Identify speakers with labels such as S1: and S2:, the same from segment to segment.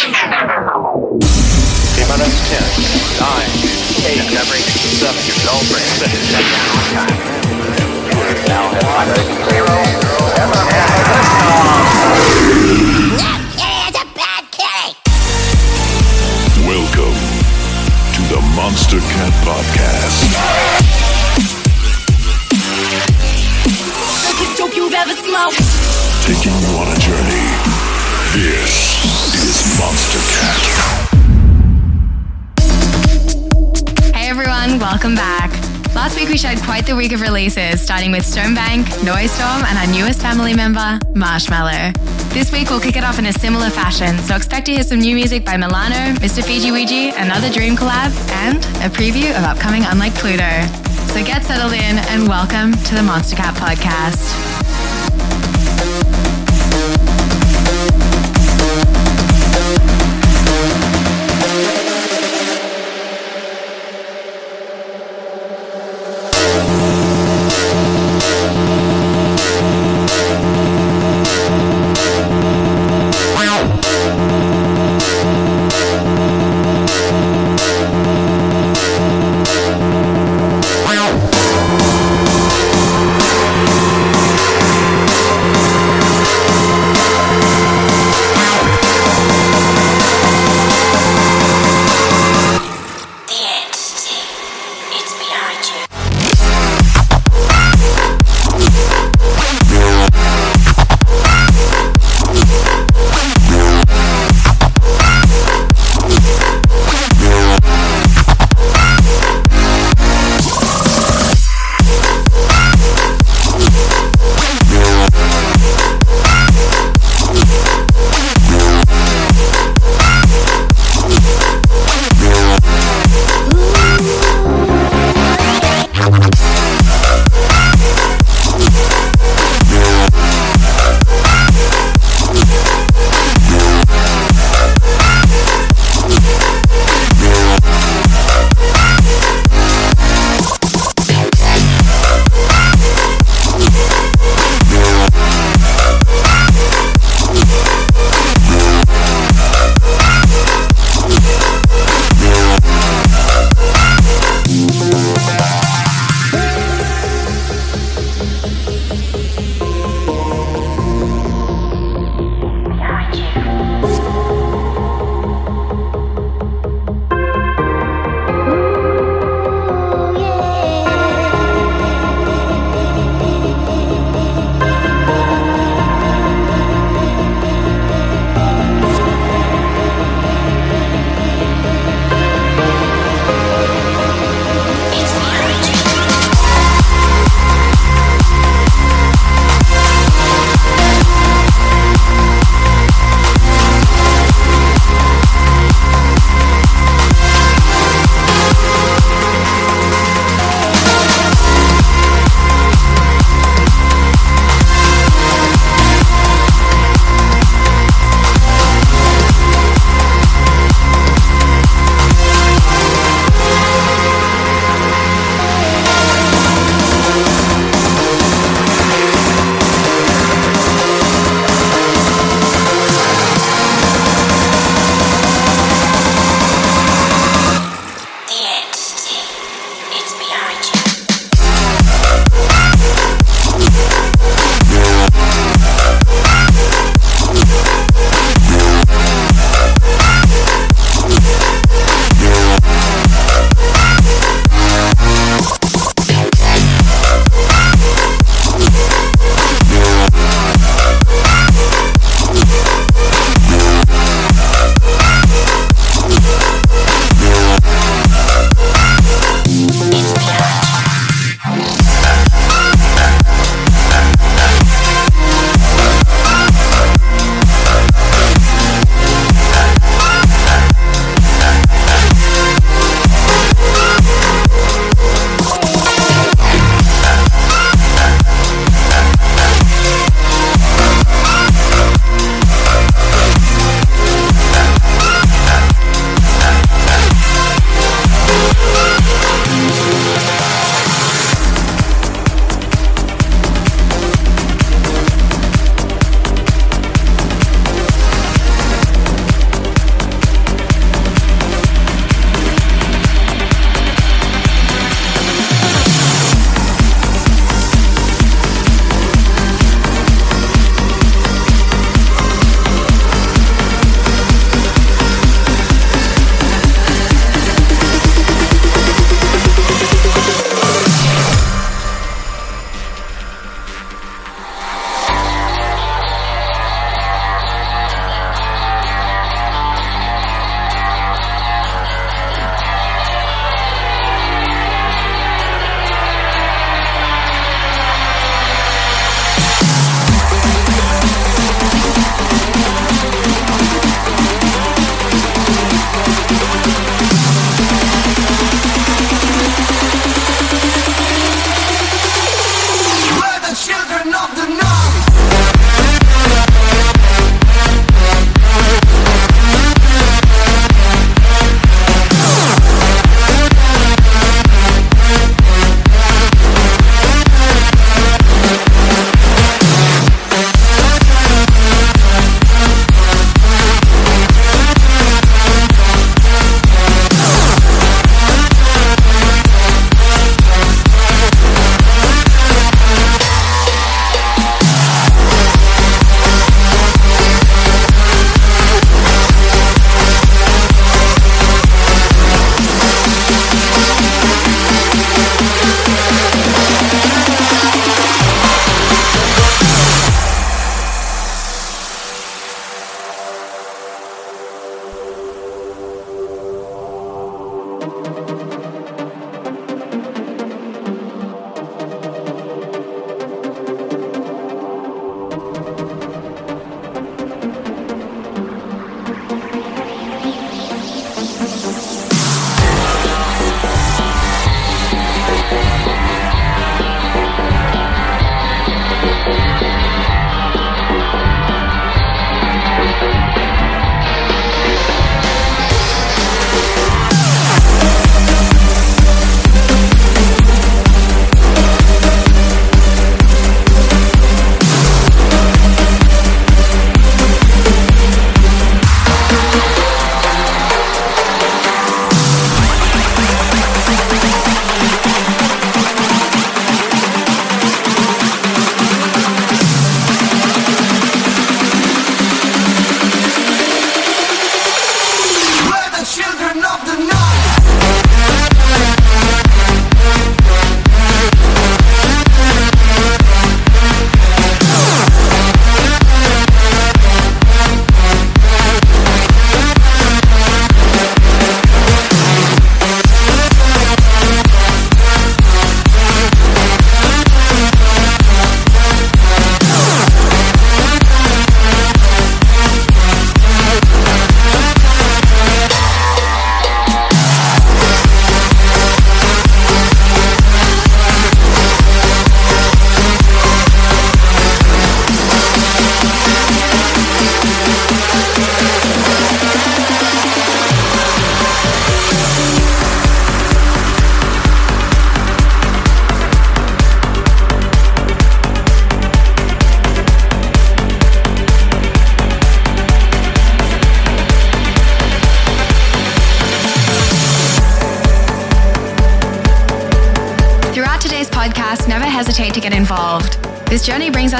S1: T minus 10, 9, 8, discovery, 7, your girlfriend, 6, now have my 0, 0,
S2: Welcome to the Monstercat Podcast.
S3: Biggest dope you've ever smoked.
S2: Taking you on a journey. This is Monstercat.
S4: Hey everyone, welcome back. Last week we shared quite the week of releases, starting with Stonebank, Noisestorm, and our newest family member, Marshmello. This week we'll kick it off in a similar fashion, so expect to hear some new music by Melano, Mr. FijiWiji, another Dream collab, and a preview of upcoming Unlike Pluto. So get settled in and welcome to the Monstercat podcast,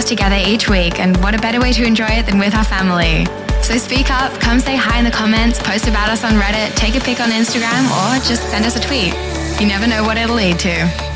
S5: together each week, and what a better way to enjoy it than with our family. So speak up, come say hi in the comments, post about us on Reddit, take a pic on Instagram, or just send us a tweet. You never know what it'll lead to.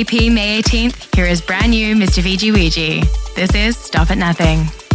S4: EP May 18th, here is brand new Mr. FijiWiji. This is Stop at Nothing.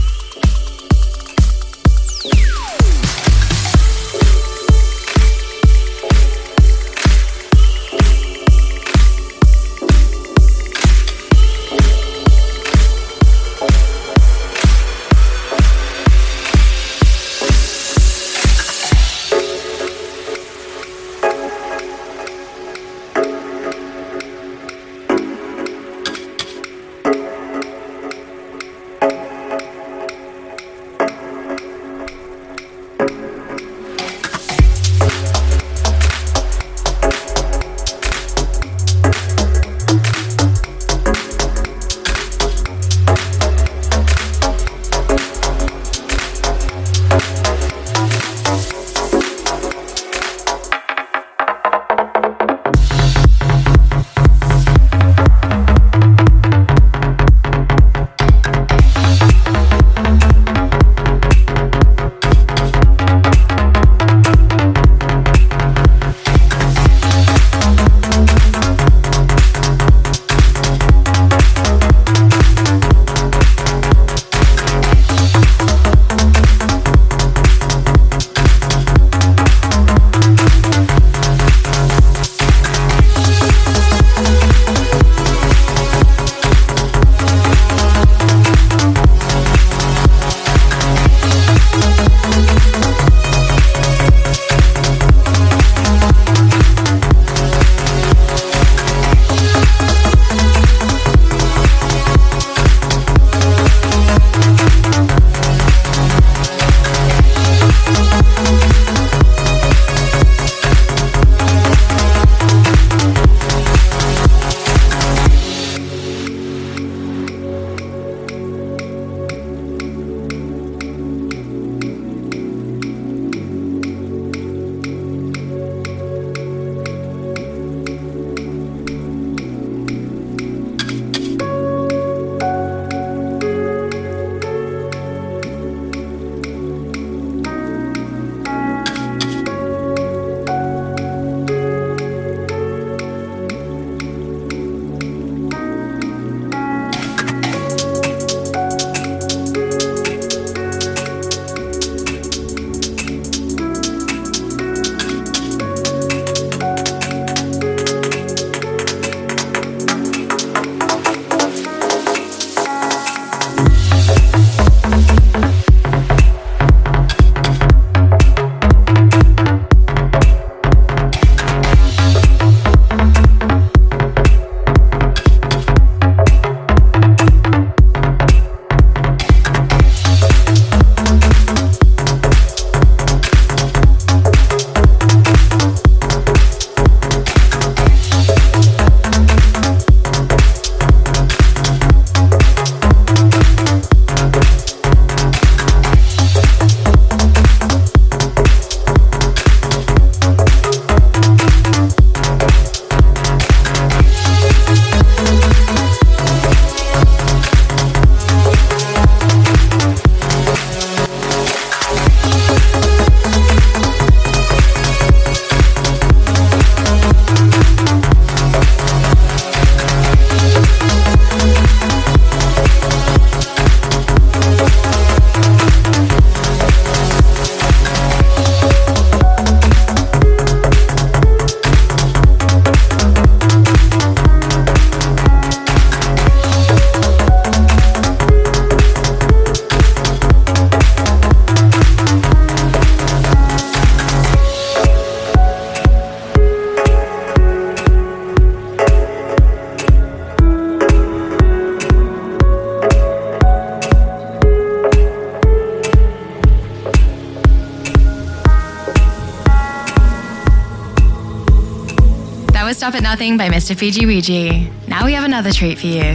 S4: By Mr. FijiWiji. Now we have another treat for you.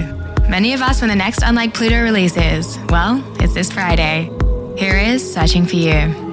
S4: Many of us when the next Unlike Pluto releases. Well, it's this Friday. Here is Searching for You.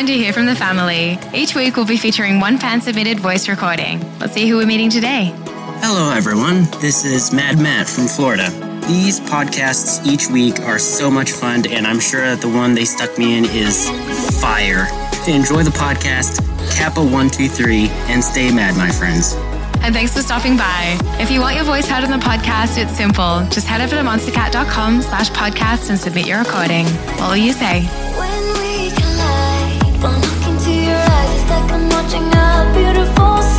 S4: Time to hear from the family. Each week we'll be featuring one fan submitted voice recording. Let's see who we're meeting today.
S6: Hello, everyone. This is Mad Matt from Florida. These podcasts each week are so much fun, and I'm sure that the one they stuck me in is fire. Enjoy the podcast, Kappa123, and stay mad, my friends.
S4: And thanks for stopping by. If you want your voice heard on the podcast, it's simple. Just head over to monstercat.com slash podcast and submit your recording. What will you say?
S5: A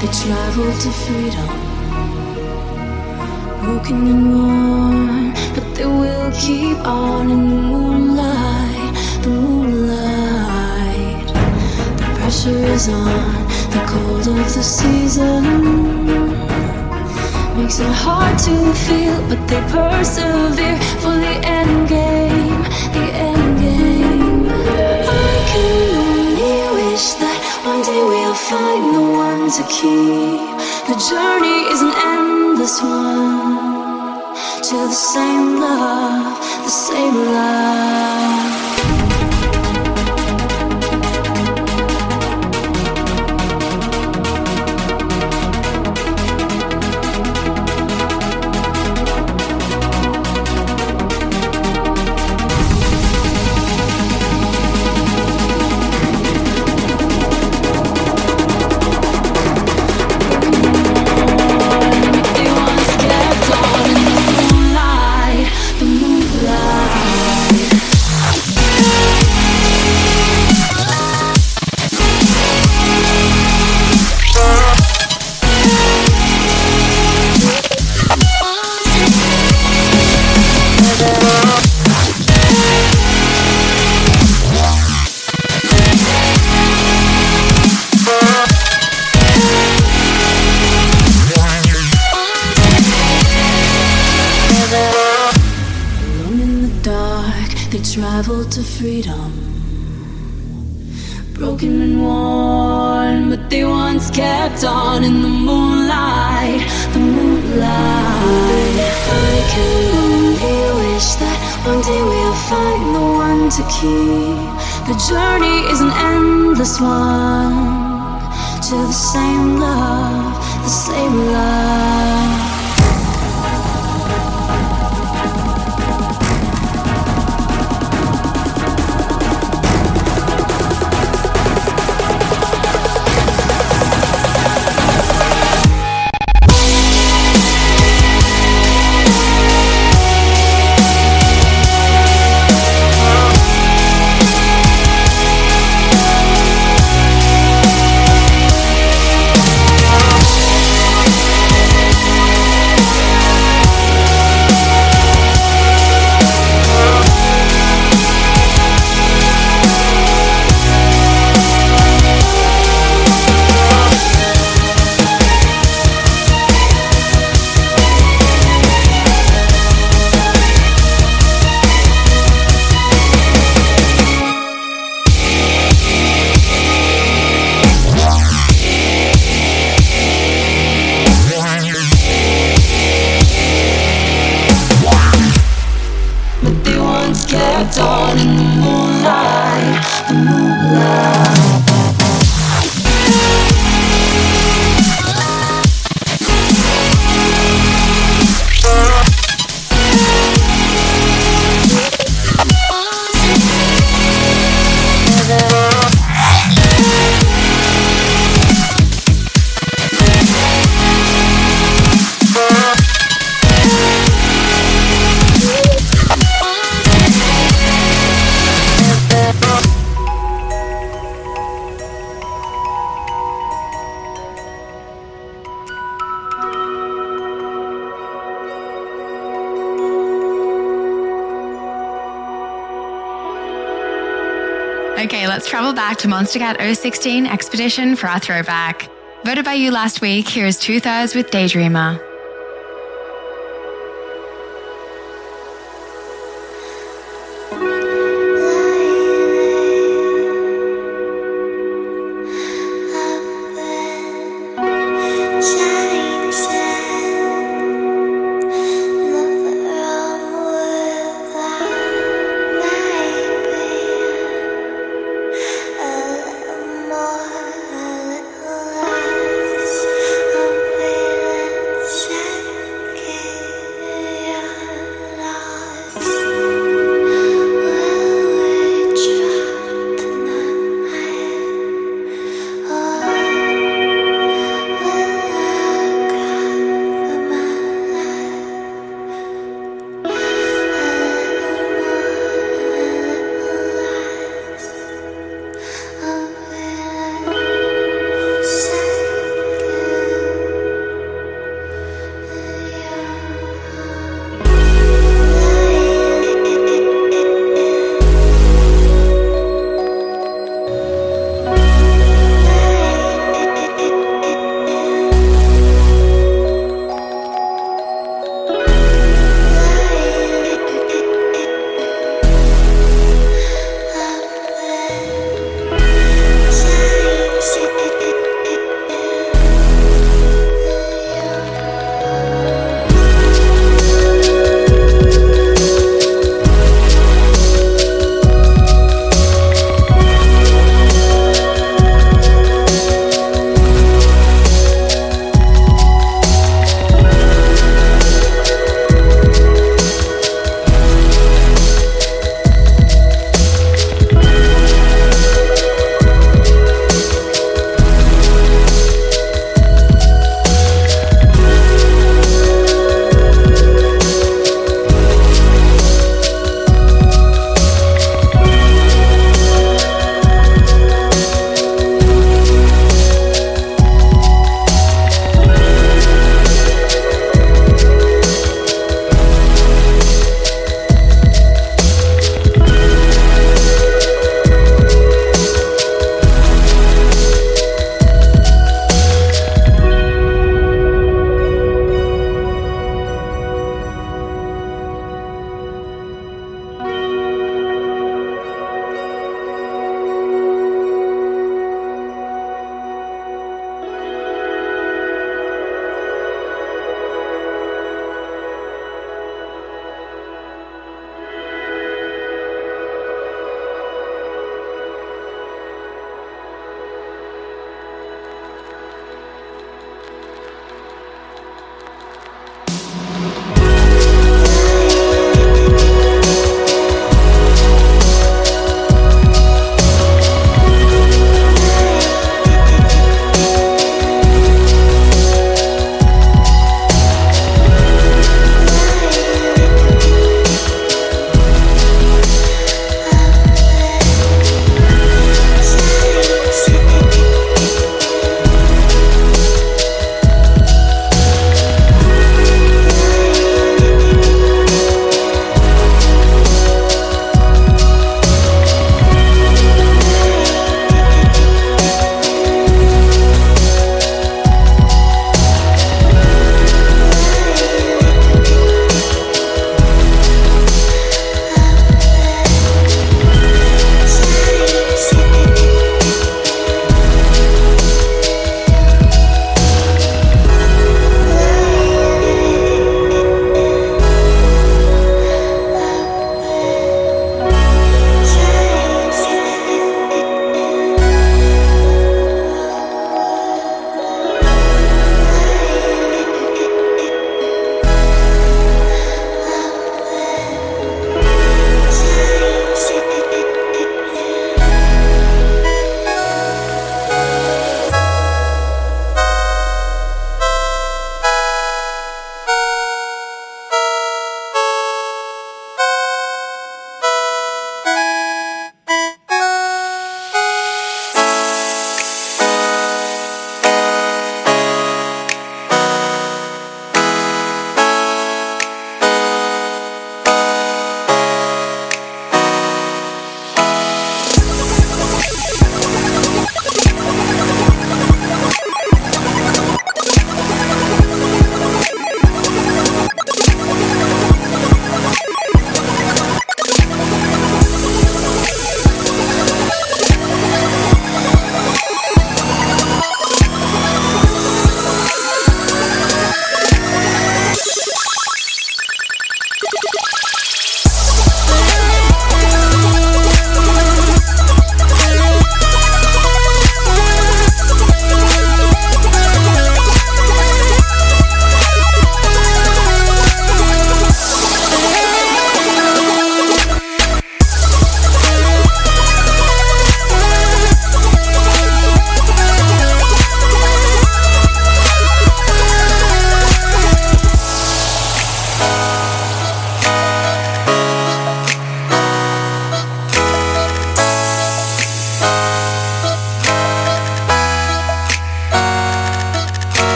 S5: they travel to freedom. Broken and worn, but they will keep on in the moonlight, the moonlight. The pressure is on, the cold of the season makes it hard to feel, but they persevere for the end game, find the one to keep. The journey is an endless one to the same love, the same love. One day we'll find the one to keep. The journey is an endless one to the same love, the same love.
S4: Okay, let's travel back to Monstercat 016 Expedition for our throwback. Voted by you last week, here is TwoThirds with Daydreamer.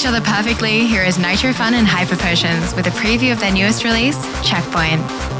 S4: Each other perfectly, here is Nitro Fun and Hyper Potions with a preview of their newest release, Checkpoint.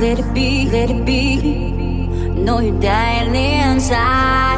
S5: let it be, let it be. Know you're dying inside.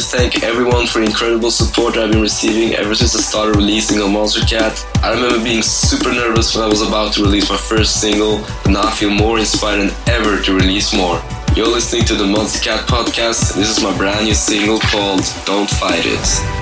S7: to thank everyone for the incredible support I've been receiving ever since I started releasing on Monstercat. I remember being super nervous when I was about to release my first single, but now I feel more inspired than ever to release more. You're listening to the Monstercat podcast, and this is my brand new single called Don't Fight It.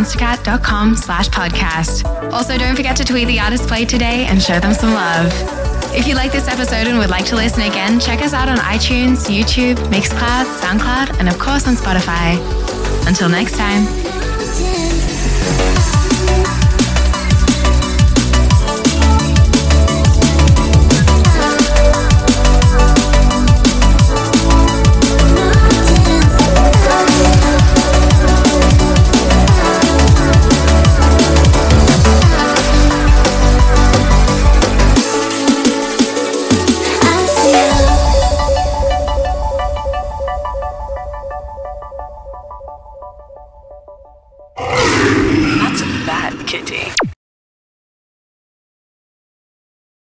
S4: monstercat.com slash podcast. Also, don't forget to tweet the artist played today and show them some love. If you like this episode and would like to listen again, check us out on iTunes, YouTube, Mixcloud, SoundCloud, and of course on Spotify. Until next time.